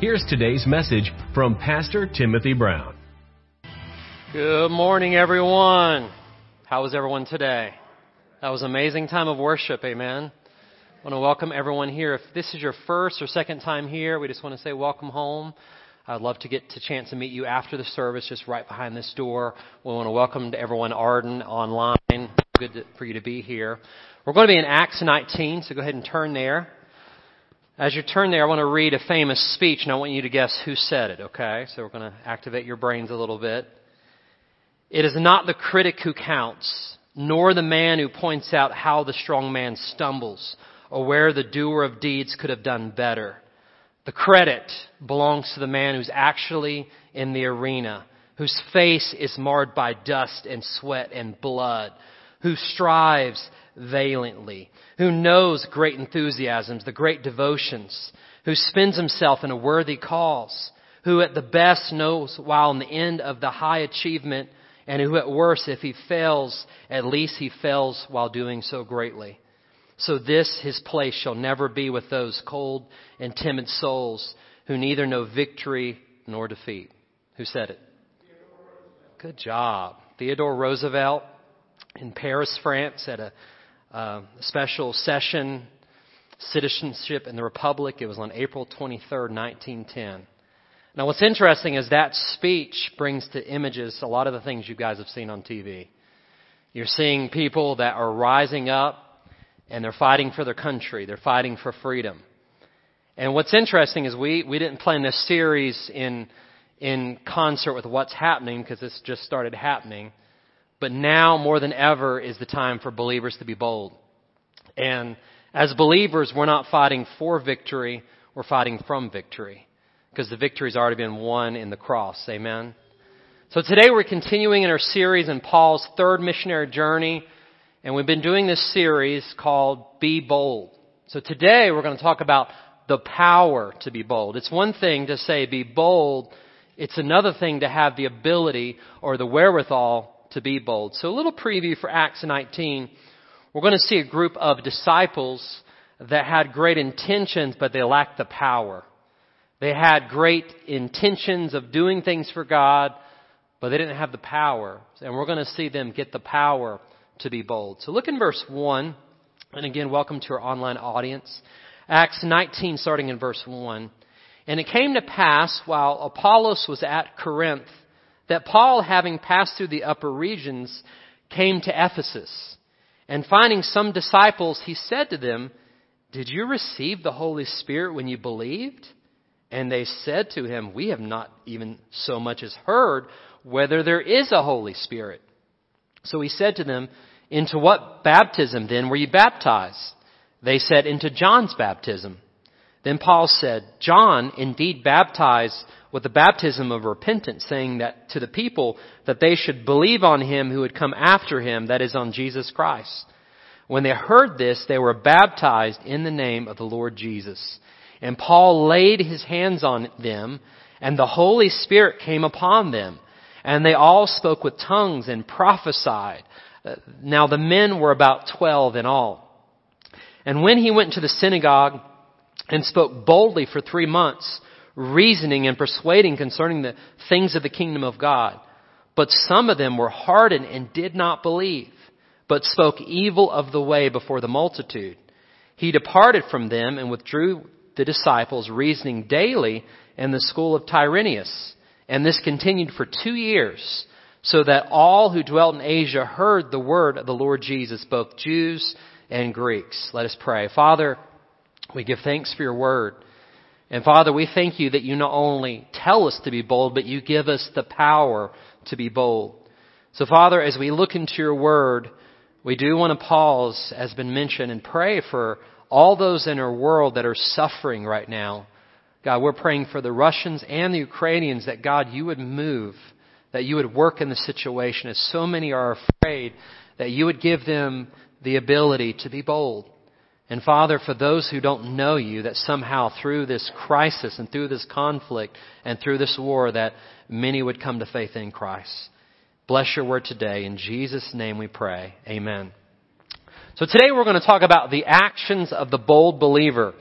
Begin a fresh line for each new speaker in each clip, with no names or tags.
here's today's message from Pastor Timothy Brown.
Good morning, everyone. How was everyone today? That was an amazing time of worship, amen. I want to welcome everyone here. If this is your first or second time here, we just want to say welcome home. I'd love to get a chance to meet you after the service, just right behind this door. We want to welcome to everyone Arden online. Good to, for you to be here. We're going to be in Acts 19, so go ahead and turn there. As you turn there, I want to read a famous speech, and I want you to guess who said it, okay? So we're going to activate your brains a little bit. It is not the critic who counts, nor the man who points out how the strong man stumbles or where the doer of deeds could have done better. The credit belongs to the man who's actually in the arena, whose face is marred by dust and sweat and blood, who strives valiantly, who knows great enthusiasms, the great devotions, who spends himself in a worthy cause, who at the best knows while in the end of the high achievement, and who at worst, if he fails, at least he fails while doing so greatly. So this, his place, shall never be with those cold and timid souls who neither know victory nor defeat. Who said it? Good job. Theodore Roosevelt in Paris, France, at a uh, special session, Citizenship in the Republic. It was on April 23rd, 1910. Now, what's interesting is that speech brings to images a lot of the things you guys have seen on TV. You're seeing people that are rising up and they're fighting for their country. They're fighting for freedom. And what's interesting is we, we didn't plan this series in, in concert with what's happening because this just started happening. But now more than ever is the time for believers to be bold. And as believers, we're not fighting for victory, we're fighting from victory. Because the victory's already been won in the cross. Amen. So today we're continuing in our series in Paul's third missionary journey. And we've been doing this series called Be Bold. So today we're going to talk about the power to be bold. It's one thing to say be bold. It's another thing to have the ability or the wherewithal to be bold. So a little preview for Acts 19. We're going to see a group of disciples that had great intentions, but they lacked the power. They had great intentions of doing things for God, but they didn't have the power. And we're going to see them get the power to be bold. So look in verse 1. And again, welcome to our online audience. Acts 19, starting in verse 1. And it came to pass while Apollos was at Corinth that Paul, having passed through the upper regions, came to Ephesus. And finding some disciples, he said to them, Did you receive the Holy Spirit when you believed? And they said to him, We have not even so much as heard whether there is a Holy Spirit. So he said to them, Into what baptism then were you baptized? They said, Into John's baptism. Then Paul said, John indeed baptized with the baptism of repentance, saying that to the people that they should believe on him who had come after him, that is on Jesus Christ. When they heard this, they were baptized in the name of the Lord Jesus. And Paul laid his hands on them, and the Holy Spirit came upon them, and they all spoke with tongues and prophesied. Now the men were about twelve in all. And when he went to the synagogue and spoke boldly for three months, reasoning and persuading concerning the things of the kingdom of God. But some of them were hardened and did not believe, but spoke evil of the way before the multitude. He departed from them and withdrew the disciples, reasoning daily in the school of Tyrannus. And this continued for two years, so that all who dwelt in Asia heard the word of the Lord Jesus, both Jews and Greeks. Let us pray. Father, we give thanks for your word. And Father, we thank you that you not only tell us to be bold, but you give us the power to be bold. So Father, as we look into your word, we do want to pause, as been mentioned, and pray for all those in our world that are suffering right now. God, we're praying for the Russians and the Ukrainians that God, you would move, that you would work in the situation as so many are afraid, that you would give them the ability to be bold. And Father, for those who don't know you, that somehow through this crisis and through this conflict and through this war, that many would come to faith in Christ. Bless your word today. In Jesus' name we pray. Amen. So today we're going to talk about the actions of the bold believer.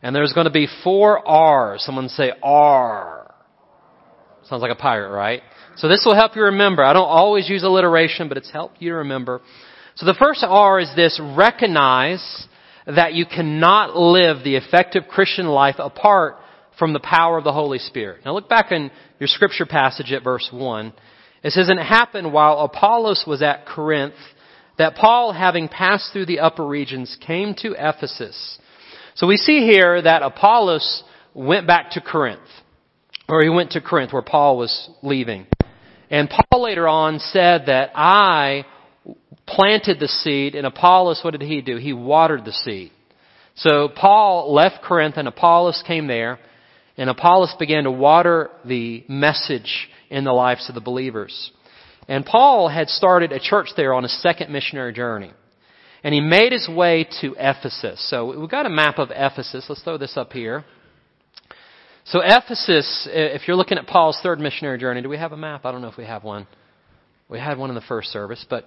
And there's going to be four R's. Someone say R. Sounds like a pirate, right? So this will help you remember. I don't always use alliteration, but it's helped you to remember. So the first R is this, recognize that you cannot live the effective Christian life apart from the power of the Holy Spirit. Now look back in your scripture passage at verse 1. It says, And it happened while Apollos was at Corinth that Paul, having passed through the upper regions, came to Ephesus. So we see here that Apollos went back to Corinth, or he went to Corinth where Paul was leaving. And Paul later on said that I planted the seed, and Apollos, what did he do? He watered the seed. So Paul left Corinth, and Apollos came there, and Apollos began to water the message in the lives of the believers. And Paul had started a church there on a second missionary journey. And he made his way to Ephesus. So we've got a map of Ephesus. Let's throw this up here. So Ephesus, if you're looking at Paul's third missionary journey, do we have a map? I don't know if we have one. We had one in the first service, but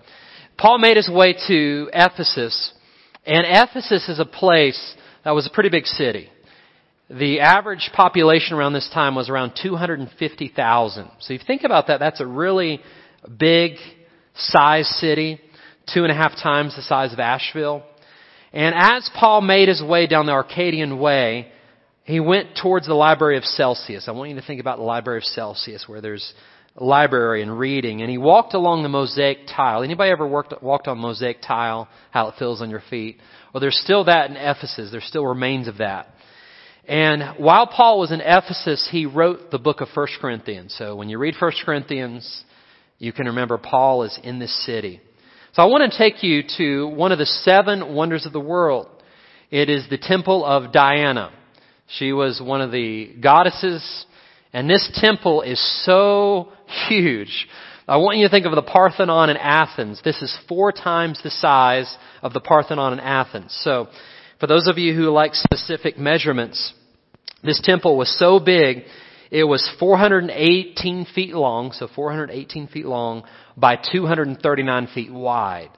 Paul made his way to Ephesus, and Ephesus is a place that was a pretty big city. The average population around this time was around 250,000. So you think about that, that's a really big size city, two and a half times the size of Asheville. And as Paul made his way down the Arcadian Way, he went towards the Library of Celsius. I want you to think about the Library of Celsius, where there's library and reading, and he walked along the mosaic tile. Anybody ever worked, walked on mosaic tile? How it feels on your feet? Well, there's still that in Ephesus. There still remains of that. And while Paul was in Ephesus, he wrote the book of 1 Corinthians. So when you read 1 Corinthians, you can remember Paul is in this city. So I want to take you to one of the seven wonders of the world. It is the temple of Diana. She was one of the goddesses and this temple is so huge. I want you to think of the Parthenon in Athens. This is four times the size of the Parthenon in Athens. So, for those of you who like specific measurements, this temple was so big, it was 418 feet long, so 418 feet long by 239 feet wide.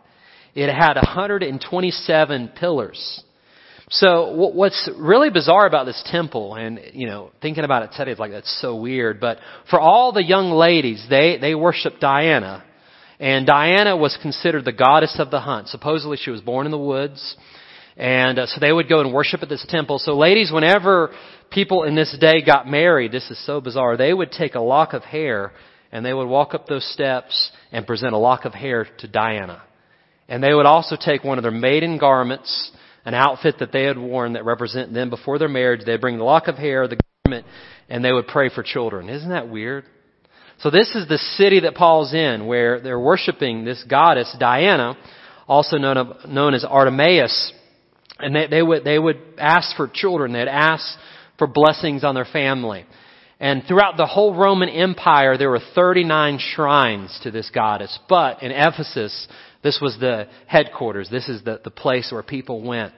It had 127 pillars. So what's really bizarre about this temple, and you know, thinking about it today, is like that's so weird. But for all the young ladies, they they worship Diana, and Diana was considered the goddess of the hunt. Supposedly, she was born in the woods, and uh, so they would go and worship at this temple. So, ladies, whenever people in this day got married, this is so bizarre. They would take a lock of hair and they would walk up those steps and present a lock of hair to Diana, and they would also take one of their maiden garments an outfit that they had worn that represent them before their marriage. They'd bring the lock of hair, the garment, and they would pray for children. Isn't that weird? So this is the city that Paul's in, where they're worshiping this goddess, Diana, also known, of, known as Artemis. And they, they, would, they would ask for children. They'd ask for blessings on their family. And throughout the whole Roman Empire, there were 39 shrines to this goddess. But in Ephesus, this was the headquarters. This is the, the place where people went.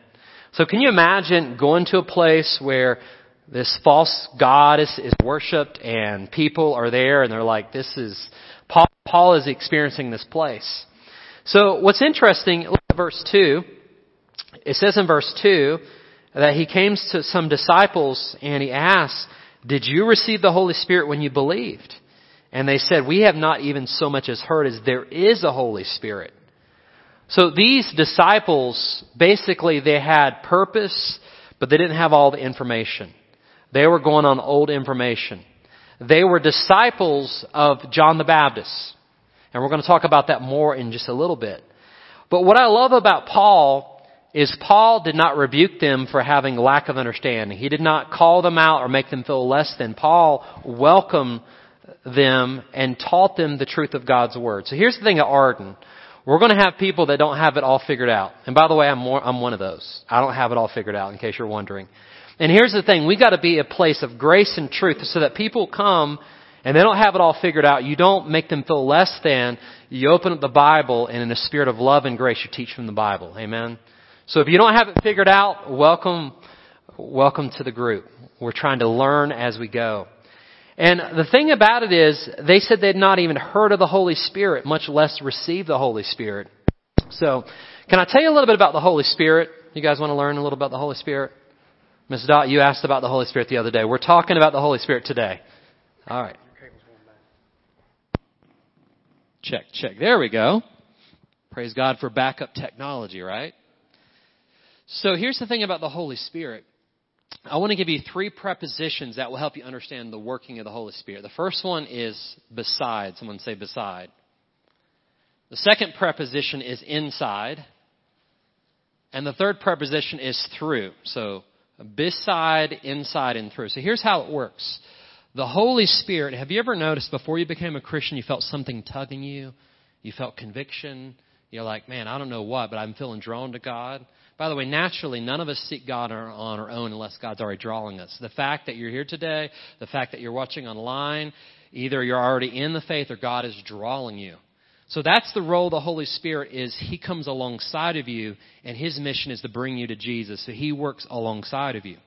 So can you imagine going to a place where this false goddess is worshipped and people are there and they're like, this is, Paul, Paul is experiencing this place. So what's interesting, look at verse 2. It says in verse 2 that he came to some disciples and he asked, did you receive the Holy Spirit when you believed? And they said, we have not even so much as heard as there is a Holy Spirit. So these disciples, basically they had purpose, but they didn't have all the information. They were going on old information. They were disciples of John the Baptist. And we're going to talk about that more in just a little bit. But what I love about Paul is Paul did not rebuke them for having lack of understanding. He did not call them out or make them feel less than. Paul welcomed them and taught them the truth of God's Word. So here's the thing at Arden. We're going to have people that don't have it all figured out. And by the way, I'm, more, I'm one of those. I don't have it all figured out, in case you're wondering. And here's the thing, we gotta be a place of grace and truth so that people come and they don't have it all figured out. You don't make them feel less than. You open up the Bible and in a spirit of love and grace you teach them the Bible. Amen. So if you don't have it figured out, welcome, welcome to the group. We're trying to learn as we go. And the thing about it is, they said they'd not even heard of the Holy Spirit, much less received the Holy Spirit. So, can I tell you a little bit about the Holy Spirit? You guys want to learn a little about the Holy Spirit? Ms. Dot, you asked about the Holy Spirit the other day. We're talking about the Holy Spirit today. All right. Check, check. There we go. Praise God for backup technology, right? So here's the thing about the Holy Spirit. I want to give you three prepositions that will help you understand the working of the Holy Spirit. The first one is beside. Someone say beside. The second preposition is inside. And the third preposition is through. So beside, inside, and through. So here's how it works. The Holy Spirit, have you ever noticed before you became a Christian, you felt something tugging you? You felt conviction? You're like, man, I don't know what, but I'm feeling drawn to God. By the way, naturally, none of us seek God on our own unless God's already drawing us. The fact that you're here today, the fact that you're watching online, either you're already in the faith or God is drawing you. So that's the role the Holy Spirit is He comes alongside of you and His mission is to bring you to Jesus. So He works alongside of you.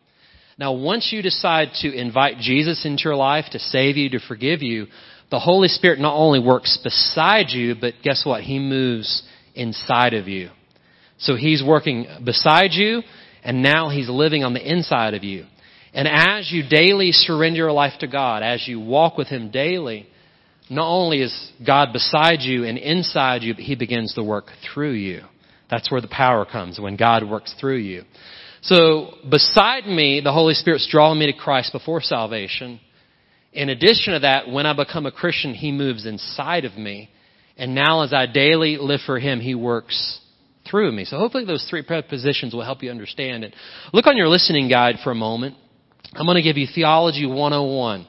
Now, once you decide to invite Jesus into your life to save you, to forgive you, the Holy Spirit not only works beside you, but guess what? He moves inside of you. So He's working beside you, and now He's living on the inside of you. And as you daily surrender your life to God, as you walk with Him daily, not only is God beside you and inside you, but He begins to work through you. That's where the power comes, when God works through you. So beside me, the Holy Spirit's drawing me to Christ before salvation. In addition to that, when I become a Christian, He moves inside of me. And now as I daily live for Him, He works through me. So hopefully those three prepositions will help you understand it. Look on your listening guide for a moment. I'm going to give you Theology 101.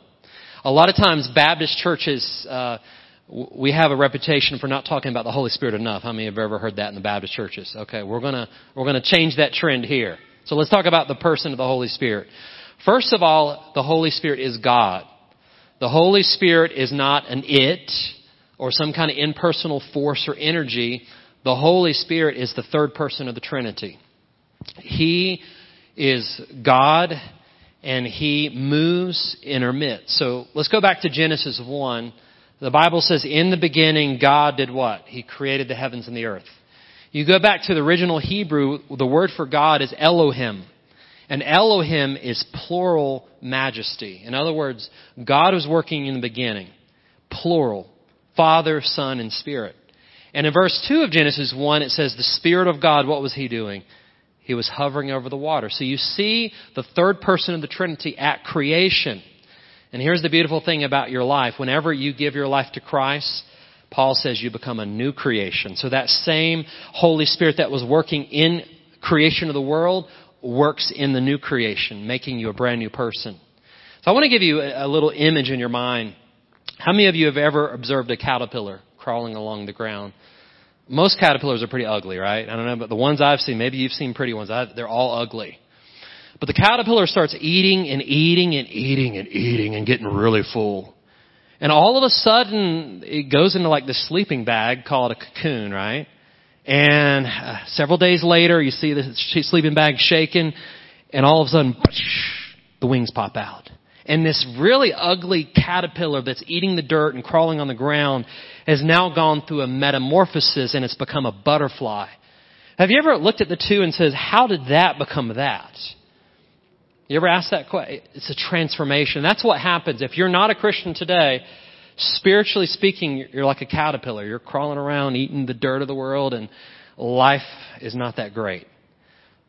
A lot of times Baptist churches, uh, we have a reputation for not talking about the Holy Spirit enough. How many have ever heard that in the Baptist churches? Okay, we're gonna, we're gonna change that trend here. So let's talk about the person of the Holy Spirit. First of all, the Holy Spirit is God. The Holy Spirit is not an it or some kind of impersonal force or energy. The Holy Spirit is the third person of the Trinity. He is God and He moves in our midst. So let's go back to Genesis 1. The Bible says, in the beginning, God did what? He created the heavens and the earth. You go back to the original Hebrew, the word for God is Elohim. And Elohim is plural majesty. In other words, God was working in the beginning. Plural. Father, Son, and Spirit. And in verse 2 of Genesis 1, it says, the Spirit of God, what was He doing? He was hovering over the water. So you see the third person of the Trinity at creation. And here's the beautiful thing about your life. Whenever you give your life to Christ, Paul says you become a new creation. So that same Holy Spirit that was working in creation of the world works in the new creation, making you a brand new person. So I want to give you a little image in your mind. How many of you have ever observed a caterpillar crawling along the ground? Most caterpillars are pretty ugly, right? I don't know, but the ones I've seen, maybe you've seen pretty ones, they're all ugly. But the caterpillar starts eating and eating and eating and eating and getting really full. And all of a sudden, it goes into like this sleeping bag called a cocoon, right? And uh, several days later, you see the sleeping bag shaking, and all of a sudden, the wings pop out. And this really ugly caterpillar that's eating the dirt and crawling on the ground has now gone through a metamorphosis and it's become a butterfly. Have you ever looked at the two and says, how did that become that? You ever ask that question? It's a transformation. That's what happens. If you're not a Christian today, spiritually speaking, you're like a caterpillar. You're crawling around eating the dirt of the world and life is not that great.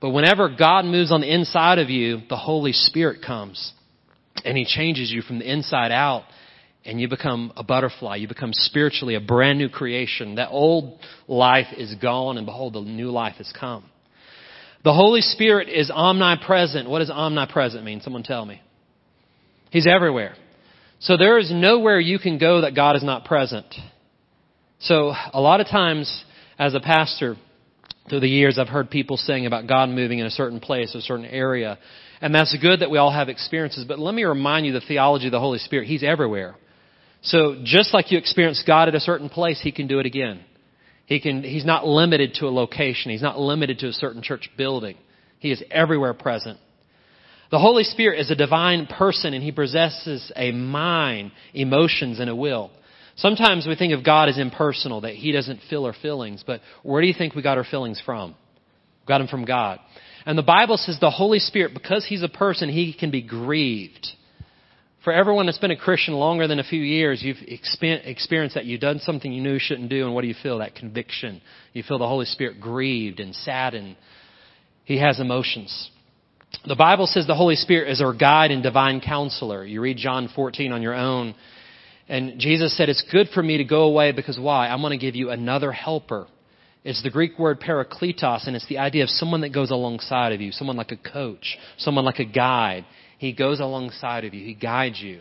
But whenever God moves on the inside of you, the Holy Spirit comes and He changes you from the inside out and you become a butterfly. You become spiritually a brand new creation. That old life is gone and behold, the new life has come. The Holy Spirit is omnipresent. What does omnipresent mean? Someone tell me. He's everywhere. So there is nowhere you can go that God is not present. So a lot of times as a pastor, through the years I've heard people saying about God moving in a certain place, a certain area. And that's good that we all have experiences, but let me remind you the theology of the Holy Spirit. He's everywhere. So just like you experience God at a certain place, He can do it again. He can, He's not limited to a location. He's not limited to a certain church building. He is everywhere present. The Holy Spirit is a divine person and He possesses a mind, emotions, and a will. Sometimes we think of God as impersonal, that He doesn't feel our feelings, but where do you think we got our feelings from? We got them from God. And the Bible says the Holy Spirit, because He's a person, He can be grieved. For everyone that's been a Christian longer than a few years, you've experienced that you've done something you knew you shouldn't do, and what do you feel? That conviction. You feel the Holy Spirit grieved and saddened. He has emotions. The Bible says the Holy Spirit is our guide and divine counselor. You read John 14 on your own. And Jesus said, it's good for me to go away because why? I'm going to give you another helper. It's the Greek word parakletos, and it's the idea of someone that goes alongside of you, someone like a coach, someone like a guide. He goes alongside of you. He guides you.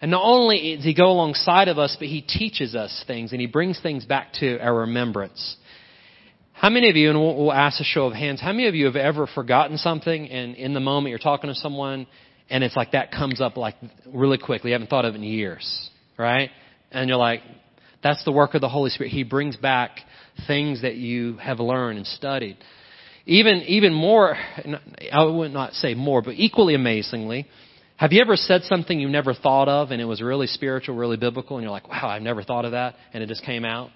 And not only does he go alongside of us, but he teaches us things and he brings things back to our remembrance. How many of you, and we'll, we'll ask a show of hands, how many of you have ever forgotten something and in the moment you're talking to someone and it's like that comes up like really quickly. You haven't thought of it in years, right? And you're like, that's the work of the Holy Spirit. He brings back things that you have learned and studied. Even, even more, I would not say more, but equally amazingly, have you ever said something you never thought of and it was really spiritual, really biblical, and you're like, wow, I've never thought of that, and it just came out?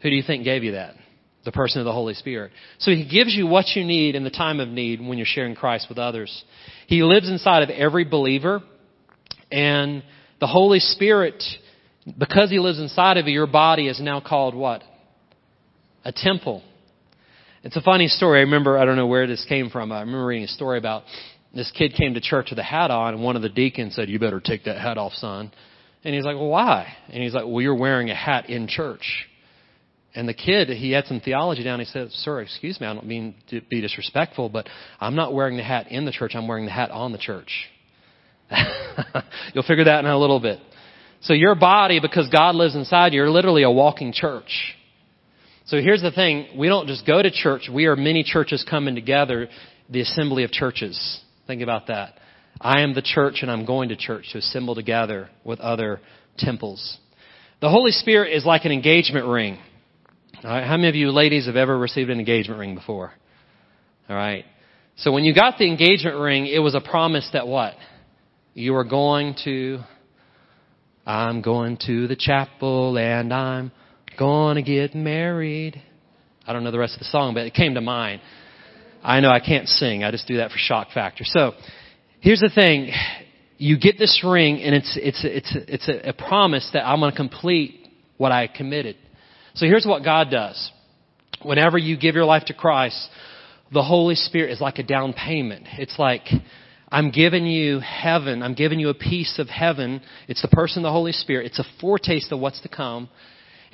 Who do you think gave you that? The person of the Holy Spirit. So He gives you what you need in the time of need when you're sharing Christ with others. He lives inside of every believer. And the Holy Spirit, because He lives inside of you, your body is now called what? A temple. It's a funny story. I remember, I don't know where this came from. I remember reading a story about this kid came to church with a hat on, and one of the deacons said, You better take that hat off, son. And he's like, Well, why? And he's like, Well, you're wearing a hat in church. And the kid, he had some theology down. He said, Sir, excuse me, I don't mean to be disrespectful, but I'm not wearing the hat in the church. I'm wearing the hat on the church. You'll figure that in a little bit. So your body, because God lives inside you, you're literally a walking church. So here's the thing. We don't just go to church. We are many churches coming together, the assembly of churches. Think about that. I am the church and I'm going to church to assemble together with other temples. The Holy Spirit is like an engagement ring. All right, how many of you ladies have ever received an engagement ring before? All right. So when you got the engagement ring, it was a promise that what? You were going to, I'm going to the chapel and I'm to get married. I don't know the rest of the song, but it came to mind. I know I can't sing. I just do that for shock factor. So here's the thing. You get this ring and it's, it's, it's, it's a, a promise that I'm going to complete what I committed. So here's what God does. Whenever you give your life to Christ, the Holy Spirit is like a down payment. It's like, I'm giving you heaven. I'm giving you a piece of heaven. It's the person the Holy Spirit. It's a foretaste of what's to come.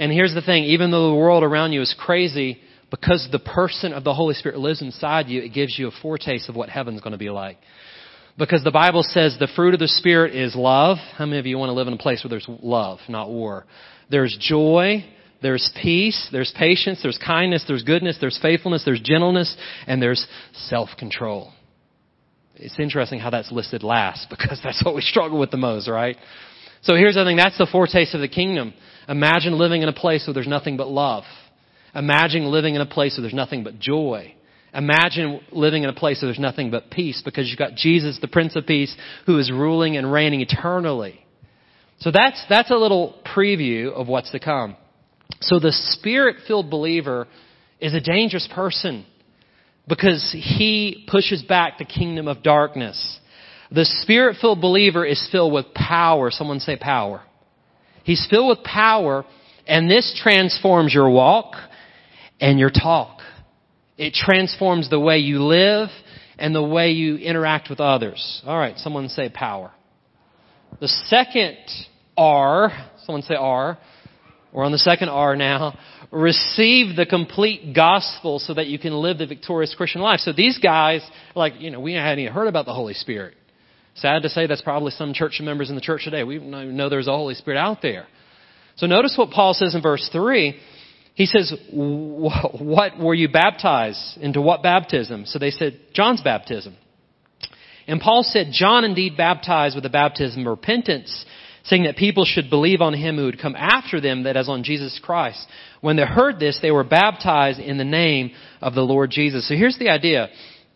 And here's the thing, even though the world around you is crazy, because the person of the Holy Spirit lives inside you, it gives you a foretaste of what heaven's going to be like. Because the Bible says the fruit of the Spirit is love. How many of you want to live in a place where there's love, not war? There's joy. There's peace, there's patience, there's kindness, there's goodness, there's faithfulness, there's gentleness, and there's self-control. It's interesting how that's listed last because that's what we struggle with the most, right? So here's the thing, that's the foretaste of the kingdom. Imagine living in a place where there's nothing but love. Imagine living in a place where there's nothing but joy. Imagine living in a place where there's nothing but peace because you've got Jesus, the Prince of Peace, who is ruling and reigning eternally. So that's, that's a little preview of what's to come. So the spirit filled believer is a dangerous person because he pushes back the kingdom of darkness. The spirit filled believer is filled with power. Someone say power. He's filled with power and this transforms your walk and your talk. It transforms the way you live and the way you interact with others. All right, someone say power. The second R, someone say R, we're on the second R now. Receive the complete gospel so that you can live the victorious Christian life. So these guys, like, you know, we hadn't even heard about the Holy Spirit. Sad to say that's probably some church members in the church today. We know there's a Holy Spirit out there. So notice what Paul says in verse 3. he says, what were you baptized? Into what baptism? So they said, John's baptism. And Paul said, John indeed baptized with the baptism of repentance, saying that people should believe on him who would come after them, that as on Jesus Christ. When they heard this, they were baptized in the name of the Lord Jesus. So here's the idea.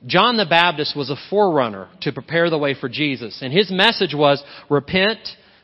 John the Baptist was a forerunner to prepare the way for Jesus. And his message was, repent,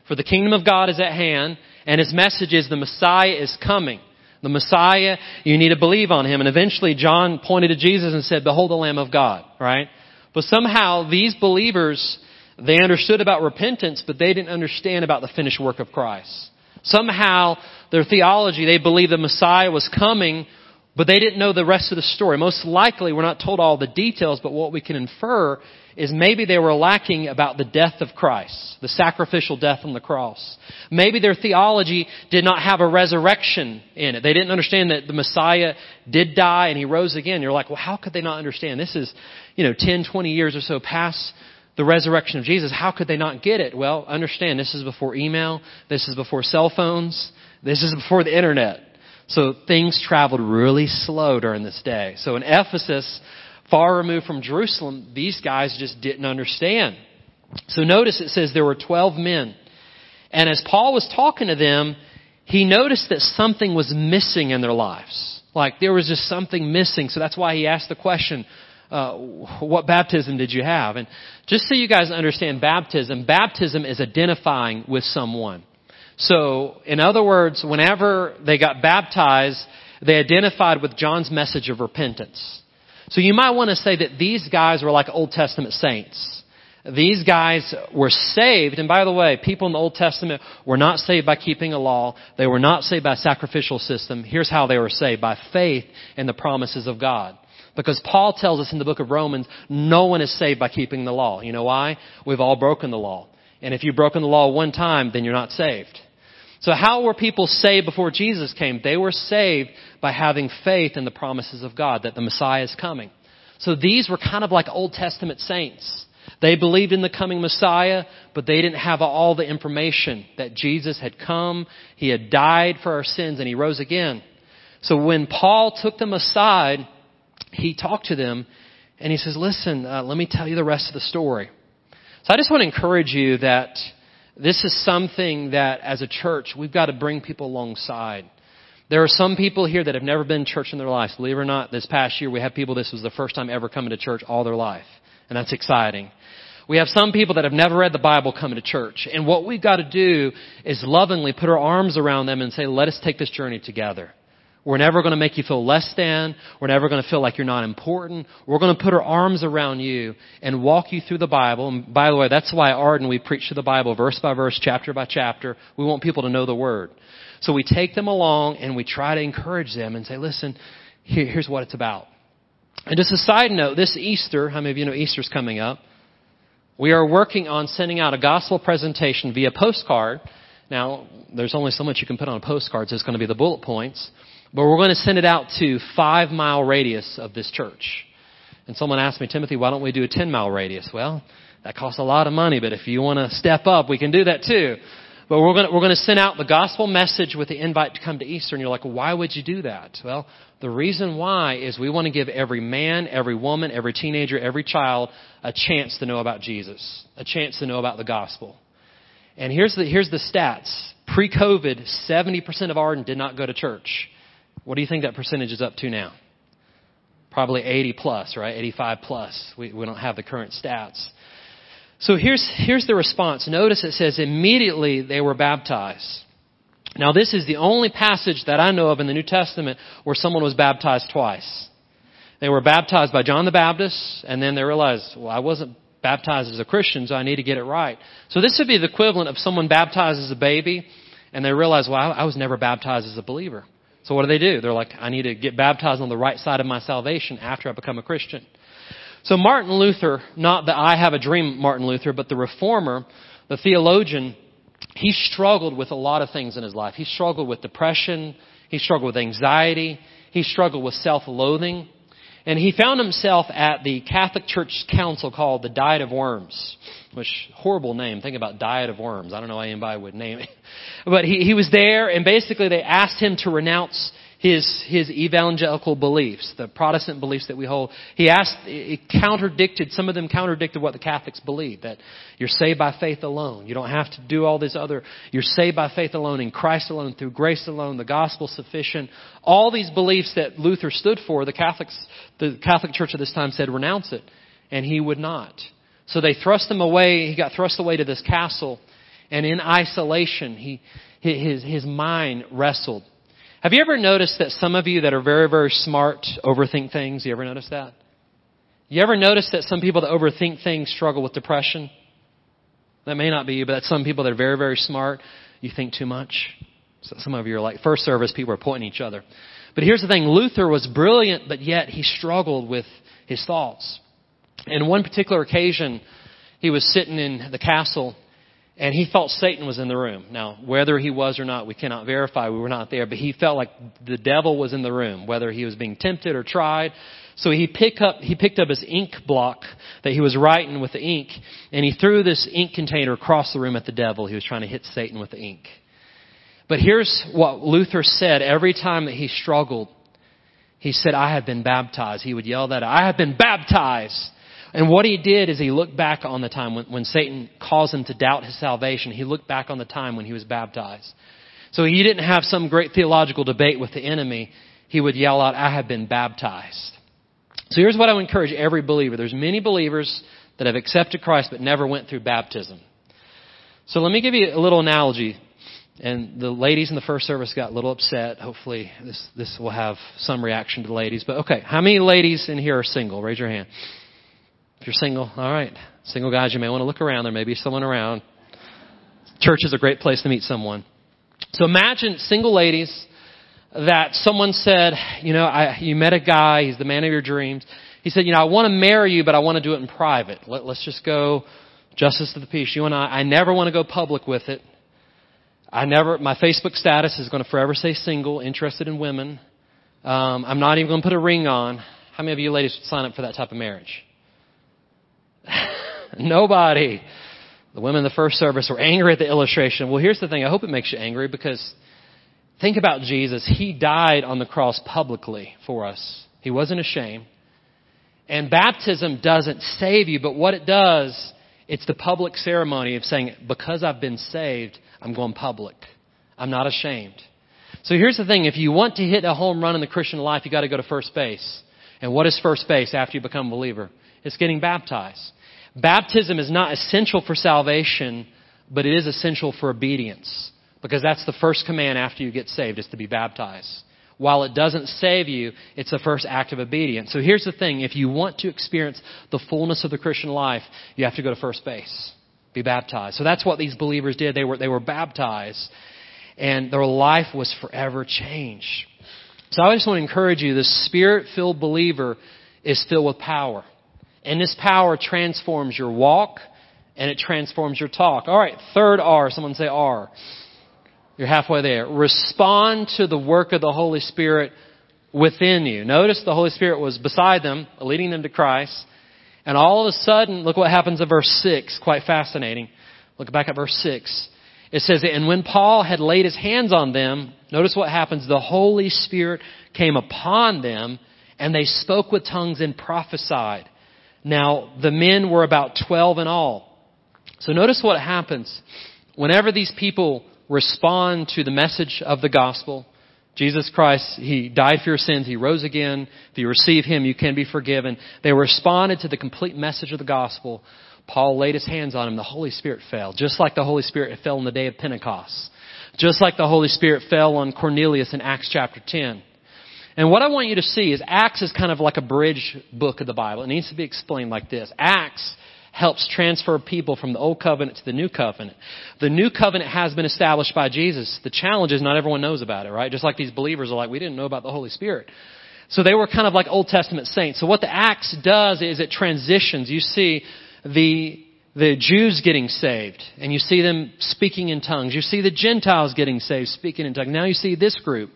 for the kingdom of God is at hand. And his message is, the Messiah is coming. The Messiah, you need to believe on him. And eventually John pointed to Jesus and said, behold the Lamb of God, right? But somehow these believers, they understood about repentance, but they didn't understand about the finished work of Christ. Somehow their theology, they believed the Messiah was coming, but they didn't know the rest of the story. Most likely, we're not told all the details, but what we can infer is maybe they were lacking about the death of Christ, the sacrificial death on the cross. Maybe their theology did not have a resurrection in it. They didn't understand that the Messiah did die and he rose again. You're like, well, how could they not understand? This is, you know, 10, 20 years or so past the resurrection of Jesus. How could they not get it? Well, understand this is before email. This is before cell phones. This is before the internet. So things traveled really slow during this day. So in Ephesus, far removed from Jerusalem, these guys just didn't understand. So notice it says there were 12 men. And as Paul was talking to them, he noticed that something was missing in their lives. Like there was just something missing. So that's why he asked the question, uh, what baptism did you have? And just so you guys understand baptism, baptism is identifying with someone. So, in other words, whenever they got baptized, they identified with John's message of repentance. So you might want to say that these guys were like Old Testament saints. These guys were saved, and by the way, people in the Old Testament were not saved by keeping a law. They were not saved by a sacrificial system. Here's how they were saved, by faith in the promises of God. Because Paul tells us in the book of Romans, no one is saved by keeping the law. You know why? We've all broken the law. And if you've broken the law one time, then you're not saved. So how were people saved before Jesus came? They were saved by having faith in the promises of God that the Messiah is coming. So these were kind of like Old Testament saints. They believed in the coming Messiah, but they didn't have all the information that Jesus had come, He had died for our sins, and He rose again. So when Paul took them aside, he talked to them and he says, listen, uh, let me tell you the rest of the story. So I just want to encourage you that this is something that as a church, we've got to bring people alongside. There are some people here that have never been church in their lives. Believe it or not, this past year we have people this was the first time ever coming to church all their life. And that's exciting. We have some people that have never read the Bible coming to church. And what we've got to do is lovingly put our arms around them and say, let us take this journey together. We're never going to make you feel less than. We're never going to feel like you're not important. We're going to put our arms around you and walk you through the Bible. And by the way, that's why Arden we preach to the Bible verse by verse, chapter by chapter. We want people to know the Word. So we take them along and we try to encourage them and say, listen, here, here's what it's about. And just a side note, this Easter, how many of you know Easter's coming up? We are working on sending out a gospel presentation via postcard. Now, there's only so much you can put on a postcard, so it's going to be the bullet points. But we're going to send it out to five mile radius of this church. And someone asked me, Timothy, why don't we do a 10 mile radius? Well, that costs a lot of money, but if you want to step up, we can do that too. But we're going, to, we're going to send out the gospel message with the invite to come to Easter. And you're like, why would you do that? Well, the reason why is we want to give every man, every woman, every teenager, every child a chance to know about Jesus, a chance to know about the gospel. And here's the, here's the stats. Pre-COVID, 70% of Arden did not go to church. What do you think that percentage is up to now? Probably 80 plus, right? 85 plus. We, we don't have the current stats. So here's, here's the response. Notice it says, immediately they were baptized. Now this is the only passage that I know of in the New Testament where someone was baptized twice. They were baptized by John the Baptist, and then they realized, well, I wasn't baptized as a Christian, so I need to get it right. So this would be the equivalent of someone baptized as a baby, and they realize, well, I was never baptized as a believer. So what do they do? They're like, I need to get baptized on the right side of my salvation after I become a Christian. So Martin Luther, not the I have a dream Martin Luther, but the reformer, the theologian, he struggled with a lot of things in his life. He struggled with depression. He struggled with anxiety. He struggled with self-loathing. And he found himself at the Catholic Church Council called the Diet of Worms. Which horrible name. Think about Diet of Worms. I don't know why anybody would name it. But he, he was there and basically they asked him to renounce his, his evangelical beliefs, the Protestant beliefs that we hold. He asked, it contradicted, some of them contradicted what the Catholics believe, that you're saved by faith alone. You don't have to do all this other, you're saved by faith alone, in Christ alone, through grace alone, the gospel sufficient. All these beliefs that Luther stood for, the Catholics, the Catholic Church at this time said renounce it. And he would not. So they thrust him away, he got thrust away to this castle, and in isolation, he, his, his mind wrestled have you ever noticed that some of you that are very, very smart overthink things? You ever notice that? You ever notice that some people that overthink things struggle with depression? That may not be you, but that's some people that are very, very smart. You think too much. So some of you are like first service people are pointing each other. But here's the thing, Luther was brilliant, but yet he struggled with his thoughts. And one particular occasion, he was sitting in the castle and he felt Satan was in the room. Now, whether he was or not, we cannot verify. We were not there, but he felt like the devil was in the room, whether he was being tempted or tried. So he picked up, he picked up his ink block that he was writing with the ink, and he threw this ink container across the room at the devil. He was trying to hit Satan with the ink. But here's what Luther said every time that he struggled. He said, I have been baptized. He would yell that, I have been baptized. And what he did is he looked back on the time when, when Satan caused him to doubt his salvation. He looked back on the time when he was baptized. So he didn't have some great theological debate with the enemy. He would yell out, I have been baptized. So here's what I would encourage every believer. There's many believers that have accepted Christ but never went through baptism. So let me give you a little analogy. And the ladies in the first service got a little upset. Hopefully this, this will have some reaction to the ladies. But okay, how many ladies in here are single? Raise your hand. If you're single, all right. Single guys, you may want to look around. There may be someone around. Church is a great place to meet someone. So imagine single ladies that someone said, you know, I, you met a guy, he's the man of your dreams. He said, you know, I want to marry you, but I want to do it in private. Let, let's just go justice to the peace. You and I, I never want to go public with it. I never, my Facebook status is going to forever say single, interested in women. Um, I'm not even going to put a ring on. How many of you ladies would sign up for that type of marriage? Nobody. The women in the first service were angry at the illustration. Well, here's the thing. I hope it makes you angry because think about Jesus. He died on the cross publicly for us. He wasn't ashamed. And baptism doesn't save you, but what it does, it's the public ceremony of saying, because I've been saved, I'm going public. I'm not ashamed. So here's the thing. If you want to hit a home run in the Christian life, you got to go to first base. And what is first base after you become a believer? It's getting baptized. Baptism is not essential for salvation, but it is essential for obedience. Because that's the first command after you get saved, is to be baptized. While it doesn't save you, it's the first act of obedience. So here's the thing. If you want to experience the fullness of the Christian life, you have to go to first base. Be baptized. So that's what these believers did. They were, they were baptized. And their life was forever changed. So I just want to encourage you, the spirit-filled believer is filled with power. And this power transforms your walk and it transforms your talk. All right, third R. Someone say R. You're halfway there. Respond to the work of the Holy Spirit within you. Notice the Holy Spirit was beside them, leading them to Christ. And all of a sudden, look what happens in verse 6. Quite fascinating. Look back at verse 6. It says, And when Paul had laid his hands on them, notice what happens. The Holy Spirit came upon them, and they spoke with tongues and prophesied. Now, the men were about 12 in all. So notice what happens. Whenever these people respond to the message of the gospel, Jesus Christ, He died for your sins. He rose again. If you receive Him, you can be forgiven. They responded to the complete message of the gospel. Paul laid his hands on him. The Holy Spirit fell, just like the Holy Spirit fell on the day of Pentecost. Just like the Holy Spirit fell on Cornelius in Acts chapter 10. And what I want you to see is Acts is kind of like a bridge book of the Bible. It needs to be explained like this. Acts helps transfer people from the old covenant to the new covenant. The new covenant has been established by Jesus. The challenge is not everyone knows about it, right? Just like these believers are like, we didn't know about the Holy Spirit. So they were kind of like Old Testament saints. So what the Acts does is it transitions. You see the the Jews getting saved, and you see them speaking in tongues. You see the Gentiles getting saved, speaking in tongues. Now you see this group.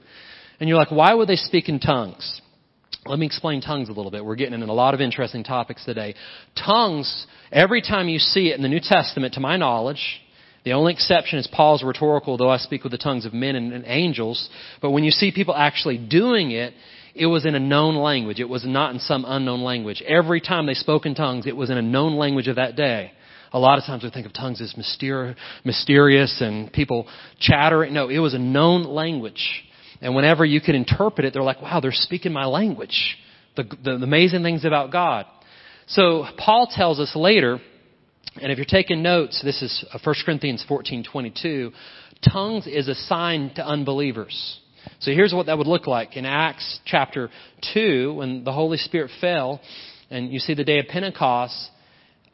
And you're like, why would they speak in tongues? Let me explain tongues a little bit. We're getting into a lot of interesting topics today. Tongues, every time you see it in the New Testament, to my knowledge, The only exception is Paul's rhetorical, though I speak with the tongues of men and, and angels. But when you see people actually doing it, it was in a known language. It was not in some unknown language. Every time they spoke in tongues, it was in a known language of that day. A lot of times we think of tongues as mysteri- mysterious and people chattering. No, it was a known language. And whenever you can interpret it, they're like, wow, they're speaking my language. The, the, the amazing things about God. So Paul tells us later, and if you're taking notes, this is uh, 1 Corinthians 14:22, tongues is a sign to unbelievers. So here's what that would look like. In Acts chapter 2, when the Holy Spirit fell, and you see the day of Pentecost,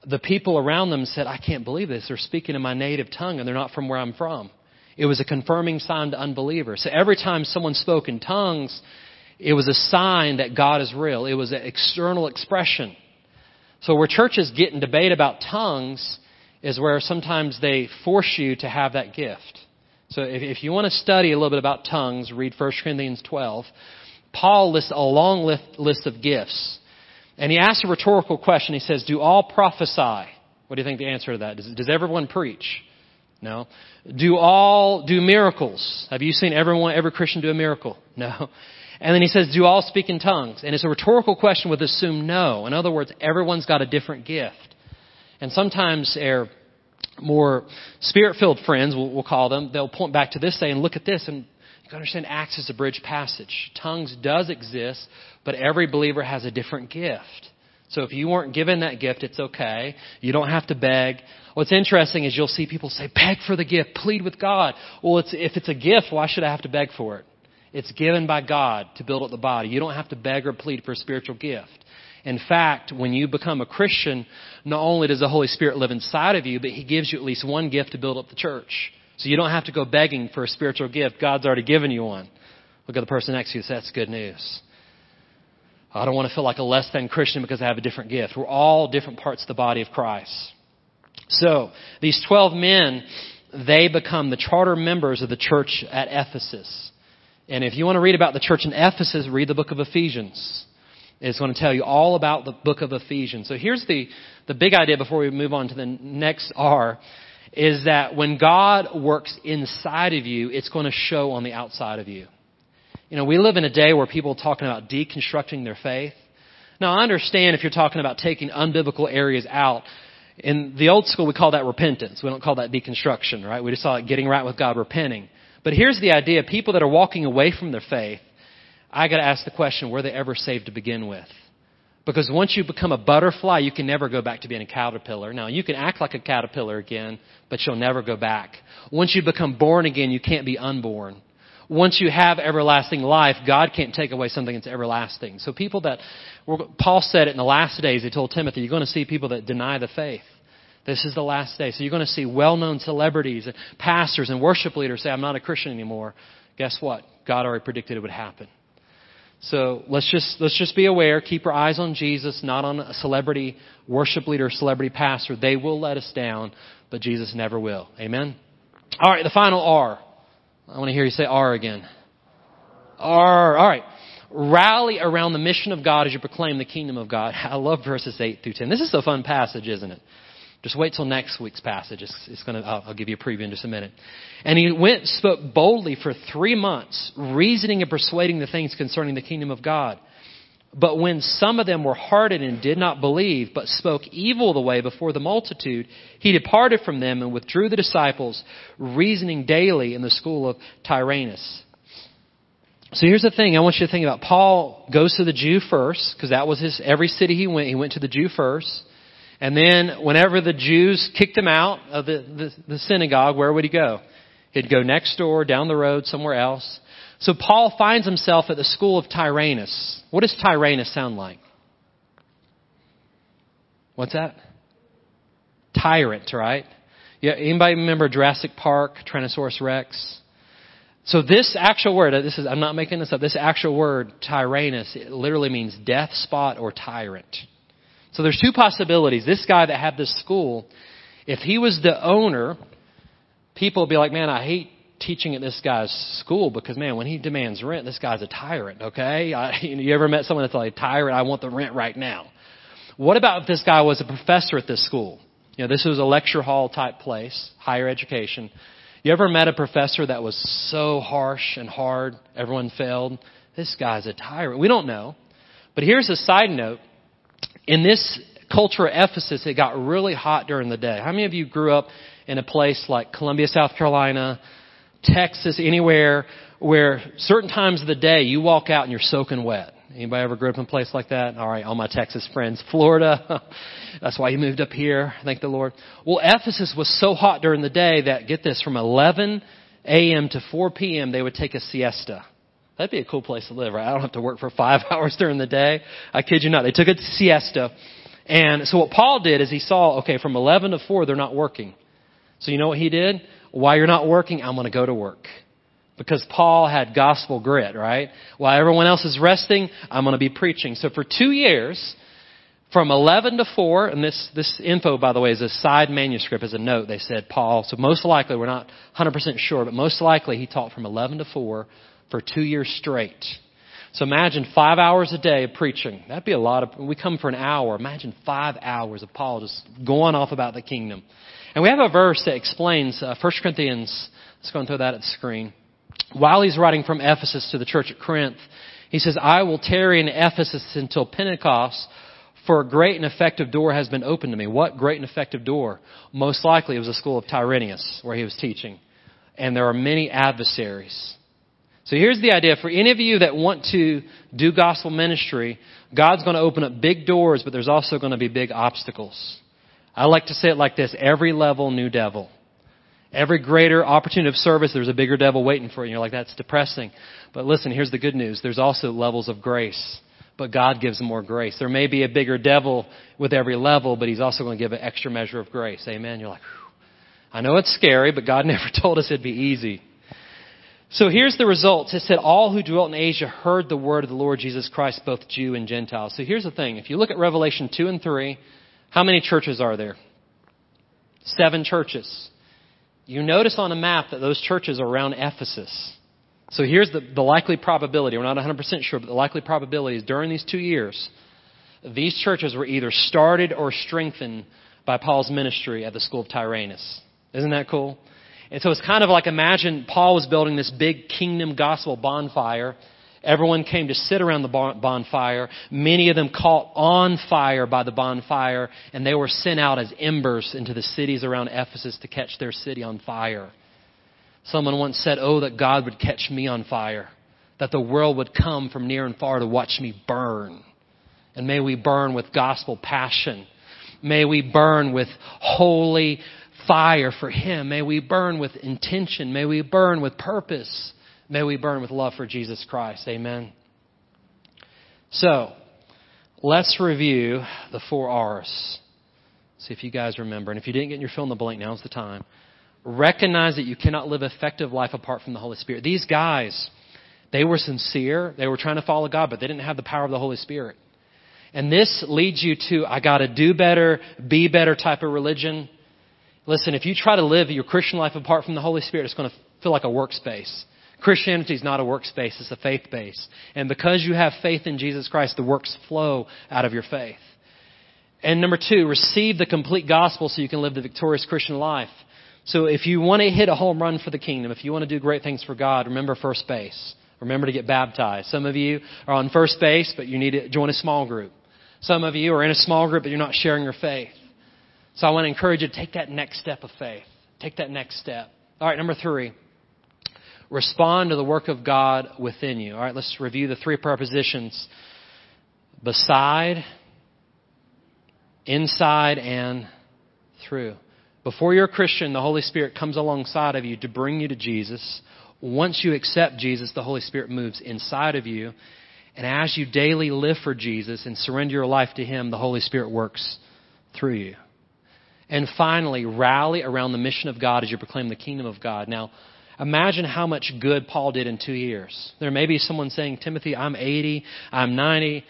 the people around them said, I can't believe this. They're speaking in my native tongue and they're not from where I'm from. It was a confirming sign to unbelievers. So every time someone spoke in tongues, it was a sign that God is real. It was an external expression. So where churches get in debate about tongues is where sometimes they force you to have that gift. So if, if you want to study a little bit about tongues, read 1 Corinthians 12. Paul lists a long list, list of gifts. And he asks a rhetorical question. He says, Do all prophesy? What do you think the answer to that? Does, does everyone preach? No. Do all do miracles? Have you seen everyone, every Christian do a miracle? No. And then he says, Do all speak in tongues? And it's a rhetorical question with assume no. In other words, everyone's got a different gift. And sometimes, er, more spirit-filled friends, we'll, we'll call them, they'll point back to this saying, look at this, and you can understand Acts is a bridge passage. Tongues does exist, but every believer has a different gift. So if you weren't given that gift, it's okay. You don't have to beg. What's interesting is you'll see people say, beg for the gift, plead with God. Well, it's, if it's a gift, why should I have to beg for it? It's given by God to build up the body. You don't have to beg or plead for a spiritual gift. In fact, when you become a Christian, not only does the Holy Spirit live inside of you, but He gives you at least one gift to build up the church. So you don't have to go begging for a spiritual gift. God's already given you one. Look at the person next to you that's good news. I don't want to feel like a less than Christian because I have a different gift. We're all different parts of the body of Christ. So, these 12 men, they become the charter members of the church at Ephesus. And if you want to read about the church in Ephesus, read the book of Ephesians It's going to tell you all about the book of Ephesians. So here's the, the big idea before we move on to the next R is that when God works inside of you, it's going to show on the outside of you. You know, we live in a day where people are talking about deconstructing their faith. Now, I understand if you're talking about taking unbiblical areas out. In the old school, we call that repentance. We don't call that deconstruction, right? We just call it getting right with God, repenting. But here's the idea people that are walking away from their faith, I got to ask the question were they ever saved to begin with? Because once you become a butterfly, you can never go back to being a caterpillar. Now, you can act like a caterpillar again, but you'll never go back. Once you become born again, you can't be unborn. Once you have everlasting life, God can't take away something that's everlasting. So people that, Paul said it in the last days, he told Timothy, you're going to see people that deny the faith. This is the last day. So you're going to see well-known celebrities, pastors, and worship leaders say, I'm not a Christian anymore. Guess what? God already predicted it would happen. So let's just, let's just be aware, keep our eyes on Jesus, not on a celebrity worship leader, celebrity pastor. They will let us down, but Jesus never will. Amen? Alright, the final R. I want to hear you say R again. R, alright. Rally around the mission of God as you proclaim the kingdom of God. I love verses 8 through 10. This is a fun passage, isn't it? Just wait till next week's passage. It's, it's gonna, I'll, I'll give you a preview in just a minute. And he went, spoke boldly for three months, reasoning and persuading the things concerning the kingdom of God. But when some of them were hardened and did not believe, but spoke evil the way before the multitude, he departed from them and withdrew the disciples, reasoning daily in the school of Tyrannus. So here's the thing I want you to think about. Paul goes to the Jew first, because that was his, every city he went, he went to the Jew first. And then whenever the Jews kicked him out of the, the, the synagogue, where would he go? He'd go next door, down the road, somewhere else. So Paul finds himself at the school of Tyrannus. What does Tyrannus sound like? What's that? Tyrant, right? Yeah, anybody remember Jurassic Park, Tyrannosaurus Rex? So this actual word, this is, I'm not making this up, this actual word, Tyrannus, it literally means death spot or tyrant. So there's two possibilities. This guy that had this school, if he was the owner, people would be like, man, I hate teaching at this guy's school because man, when he demands rent, this guy's a tyrant. Okay, I, you ever met someone that's like tyrant? I want the rent right now. What about if this guy was a professor at this school? You know, this was a lecture hall type place, higher education. You ever met a professor that was so harsh and hard, everyone failed? This guy's a tyrant. We don't know. But here's a side note. In this culture of Ephesus, it got really hot during the day. How many of you grew up in a place like Columbia, South Carolina, Texas, anywhere where certain times of the day you walk out and you're soaking wet? Anybody ever grew up in a place like that? All right, all my Texas friends. Florida. That's why you moved up here. Thank the Lord. Well, Ephesus was so hot during the day that, get this, from 11 a.m. to 4 p.m. they would take a siesta. That'd be a cool place to live, right? I don't have to work for five hours during the day. I kid you not. They took a siesta. And so what Paul did is he saw, okay, from 11 to 4, they're not working. So you know what he did? While you're not working, I'm going to go to work. Because Paul had gospel grit, right? While everyone else is resting, I'm going to be preaching. So for two years, from 11 to 4, and this, this info, by the way, is a side manuscript as a note. They said Paul, so most likely, we're not 100% sure, but most likely he taught from 11 to 4 for two years straight. So imagine five hours a day of preaching. That'd be a lot of, we come for an hour. Imagine five hours of Paul just going off about the kingdom. And we have a verse that explains, uh, 1 Corinthians, let's go and throw that at the screen. While he's writing from Ephesus to the church at Corinth, he says, I will tarry in Ephesus until Pentecost, for a great and effective door has been opened to me. What great and effective door? Most likely it was the school of Tyrannus, where he was teaching. And there are many adversaries. So here's the idea. For any of you that want to do gospel ministry, God's going to open up big doors, but there's also going to be big obstacles. I like to say it like this. Every level, new devil. Every greater opportunity of service, there's a bigger devil waiting for you. And you're like, that's depressing. But listen, here's the good news. There's also levels of grace. But God gives more grace. There may be a bigger devil with every level, but He's also going to give an extra measure of grace. Amen. You're like, Whew. I know it's scary, but God never told us it'd be easy. So here's the results. It said, All who dwelt in Asia heard the word of the Lord Jesus Christ, both Jew and Gentile. So here's the thing. If you look at Revelation 2 and 3, how many churches are there? Seven churches. You notice on a map that those churches are around Ephesus. So here's the, the likely probability. We're not 100% sure, but the likely probability is during these two years, these churches were either started or strengthened by Paul's ministry at the school of Tyrannus. Isn't that cool? And so it's kind of like imagine Paul was building this big kingdom gospel bonfire. Everyone came to sit around the bonfire. Many of them caught on fire by the bonfire, and they were sent out as embers into the cities around Ephesus to catch their city on fire. Someone once said, Oh, that God would catch me on fire, that the world would come from near and far to watch me burn. And may we burn with gospel passion. May we burn with holy fire for Him. May we burn with intention. May we burn with purpose. May we burn with love for Jesus Christ. Amen. So, let's review the four R's. See if you guys remember. And if you didn't get your fill in the blank, now's the time. Recognize that you cannot live effective life apart from the Holy Spirit. These guys, they were sincere. They were trying to follow God, but they didn't have the power of the Holy Spirit. And this leads you to, I gotta do better, be better type of religion. Listen, if you try to live your Christian life apart from the Holy Spirit, it's going to feel like a workspace. Christianity is not a workspace, it's a faith base. And because you have faith in Jesus Christ, the works flow out of your faith. And number two, receive the complete gospel so you can live the victorious Christian life. So if you want to hit a home run for the kingdom, if you want to do great things for God, remember first base. Remember to get baptized. Some of you are on first base, but you need to join a small group. Some of you are in a small group, but you're not sharing your faith. So I want to encourage you to take that next step of faith. Take that next step. All right, number three. Respond to the work of God within you. All right, let's review the three prepositions beside, inside, and through. Before you're a Christian, the Holy Spirit comes alongside of you to bring you to Jesus. Once you accept Jesus, the Holy Spirit moves inside of you. And as you daily live for Jesus and surrender your life to Him, the Holy Spirit works through you. And finally, rally around the mission of God as you proclaim the kingdom of God. Now, imagine how much good Paul did in two years. There may be someone saying, Timothy, I'm 80, I'm 90.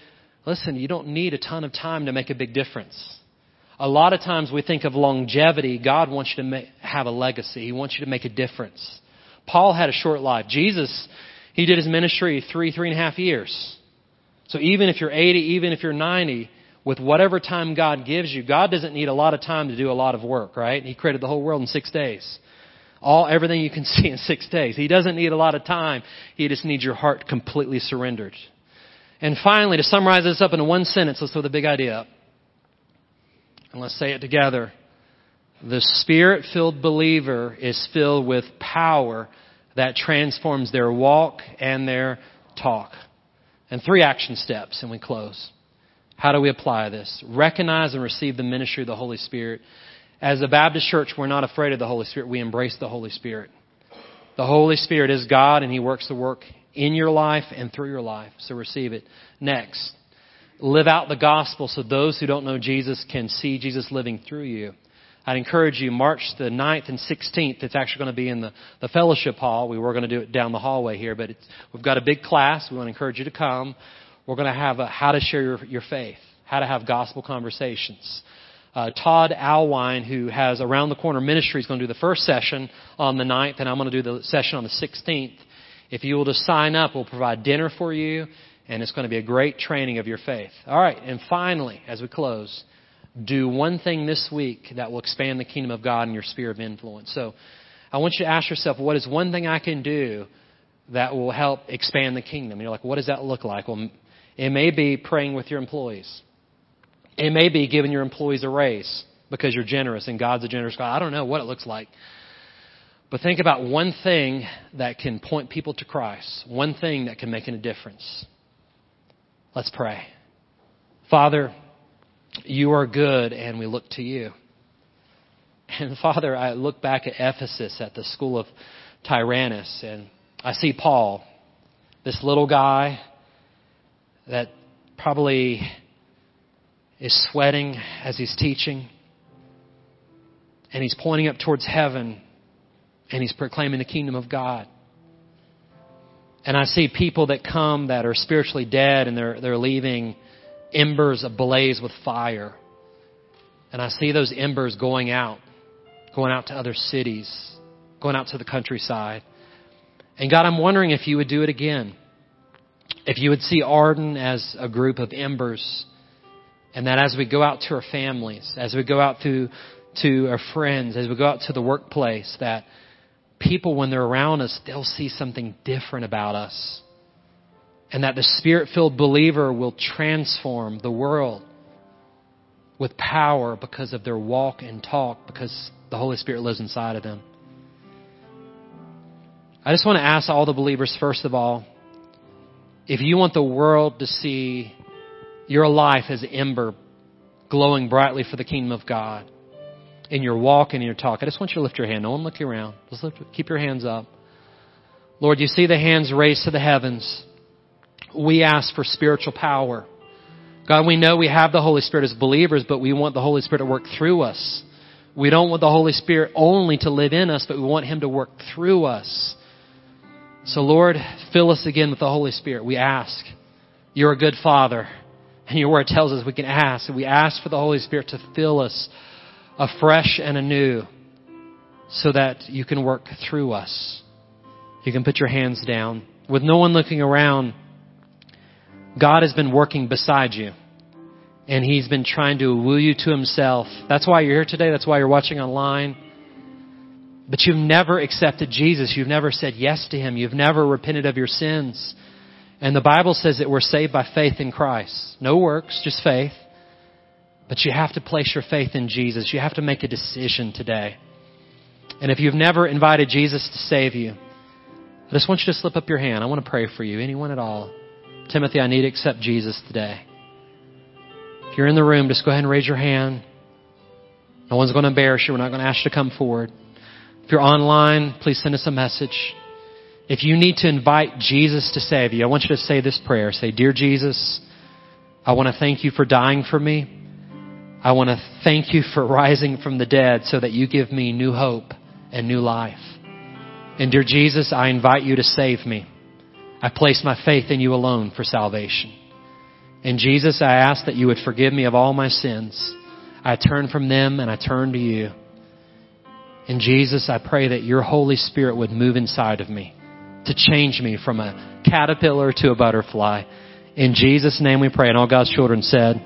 Listen, you don't need a ton of time to make a big difference. A lot of times we think of longevity. God wants you to make, have a legacy. He wants you to make a difference. Paul had a short life. Jesus, he did his ministry three, three and a half years. So even if you're 80, even if you're 90, with whatever time God gives you. God doesn't need a lot of time to do a lot of work, right? He created the whole world in six days. All, everything you can see in six days. He doesn't need a lot of time. He just needs your heart completely surrendered. And finally, to summarize this up in one sentence, let's throw the big idea up. And let's say it together. The spirit filled believer is filled with power that transforms their walk and their talk. And three action steps, and we close. How do we apply this? Recognize and receive the ministry of the Holy Spirit. As a Baptist church, we're not afraid of the Holy Spirit. We embrace the Holy Spirit. The Holy Spirit is God, and He works the work in your life and through your life. So receive it. Next, live out the gospel so those who don't know Jesus can see Jesus living through you. I'd encourage you, March the 9th and 16th, it's actually going to be in the, the fellowship hall. We were going to do it down the hallway here, but we've got a big class. We want to encourage you to come. We're going to have a, how to share your, your faith, how to have gospel conversations. Uh, Todd Alwine, who has Around the Corner Ministry, is going to do the first session on the 9th, and I'm going to do the session on the 16th. If you will just sign up, we'll provide dinner for you, and it's going to be a great training of your faith. All right, and finally, as we close, do one thing this week that will expand the kingdom of God in your sphere of influence. So I want you to ask yourself, what is one thing I can do that will help expand the kingdom? And you're like, what does that look like? Well, it may be praying with your employees. It may be giving your employees a raise because you're generous and God's a generous God. I don't know what it looks like. But think about one thing that can point people to Christ, one thing that can make a difference. Let's pray. Father, you are good and we look to you. And Father, I look back at Ephesus at the school of Tyrannus and I see Paul, this little guy that probably is sweating as he's teaching and he's pointing up towards heaven and he's proclaiming the kingdom of God. And I see people that come that are spiritually dead and they're, they're leaving embers ablaze with fire. And I see those embers going out, going out to other cities, going out to the countryside. And God, I'm wondering if you would do it again. If you would see Arden as a group of embers, and that as we go out to our families, as we go out to, to our friends, as we go out to the workplace, that people, when they're around us, they'll see something different about us and that the spirit filled believer will transform the world with power because of their walk and talk, because the Holy Spirit lives inside of them. I just want to ask all the believers, first of all, if you want the world to see your life as ember glowing brightly for the kingdom of God in your walk and in your talk, I just want you to lift your hand. No one look around. Just lift, keep your hands up. Lord, you see the hands raised to the heavens we ask for spiritual power. God, we know we have the Holy Spirit as believers, but we want the Holy Spirit to work through us. We don't want the Holy Spirit only to live in us, but we want Him to work through us. So Lord, fill us again with the Holy Spirit. We ask. You're a good Father. And your word tells us we can ask. And we ask for the Holy Spirit to fill us afresh and anew so that you can work through us. You can put your hands down. With no one looking around, God has been working beside you. And He's been trying to woo you to Himself. That's why you're here today. That's why you're watching online. But you've never accepted Jesus. You've never said yes to Him. You've never repented of your sins. And the Bible says that we're saved by faith in Christ. No works, just faith. But you have to place your faith in Jesus. You have to make a decision today. And if you've never invited Jesus to save you, I just want you to slip up your hand. I want to pray for you. Anyone at all. Timothy, I need to accept Jesus today. If you're in the room, just go ahead and raise your hand. No one's going to embarrass you. We're not going to ask you to come forward. If you're online, please send us a message. If you need to invite Jesus to save you, I want you to say this prayer. Say, Dear Jesus, I want to thank you for dying for me. I want to thank you for rising from the dead so that you give me new hope and new life. And dear Jesus, I invite you to save me. I place my faith in you alone for salvation. And Jesus, I ask that you would forgive me of all my sins. I turn from them and I turn to you. And Jesus, I pray that your Holy Spirit would move inside of me to change me from a caterpillar to a butterfly. In Jesus' name we pray. And all God's children said,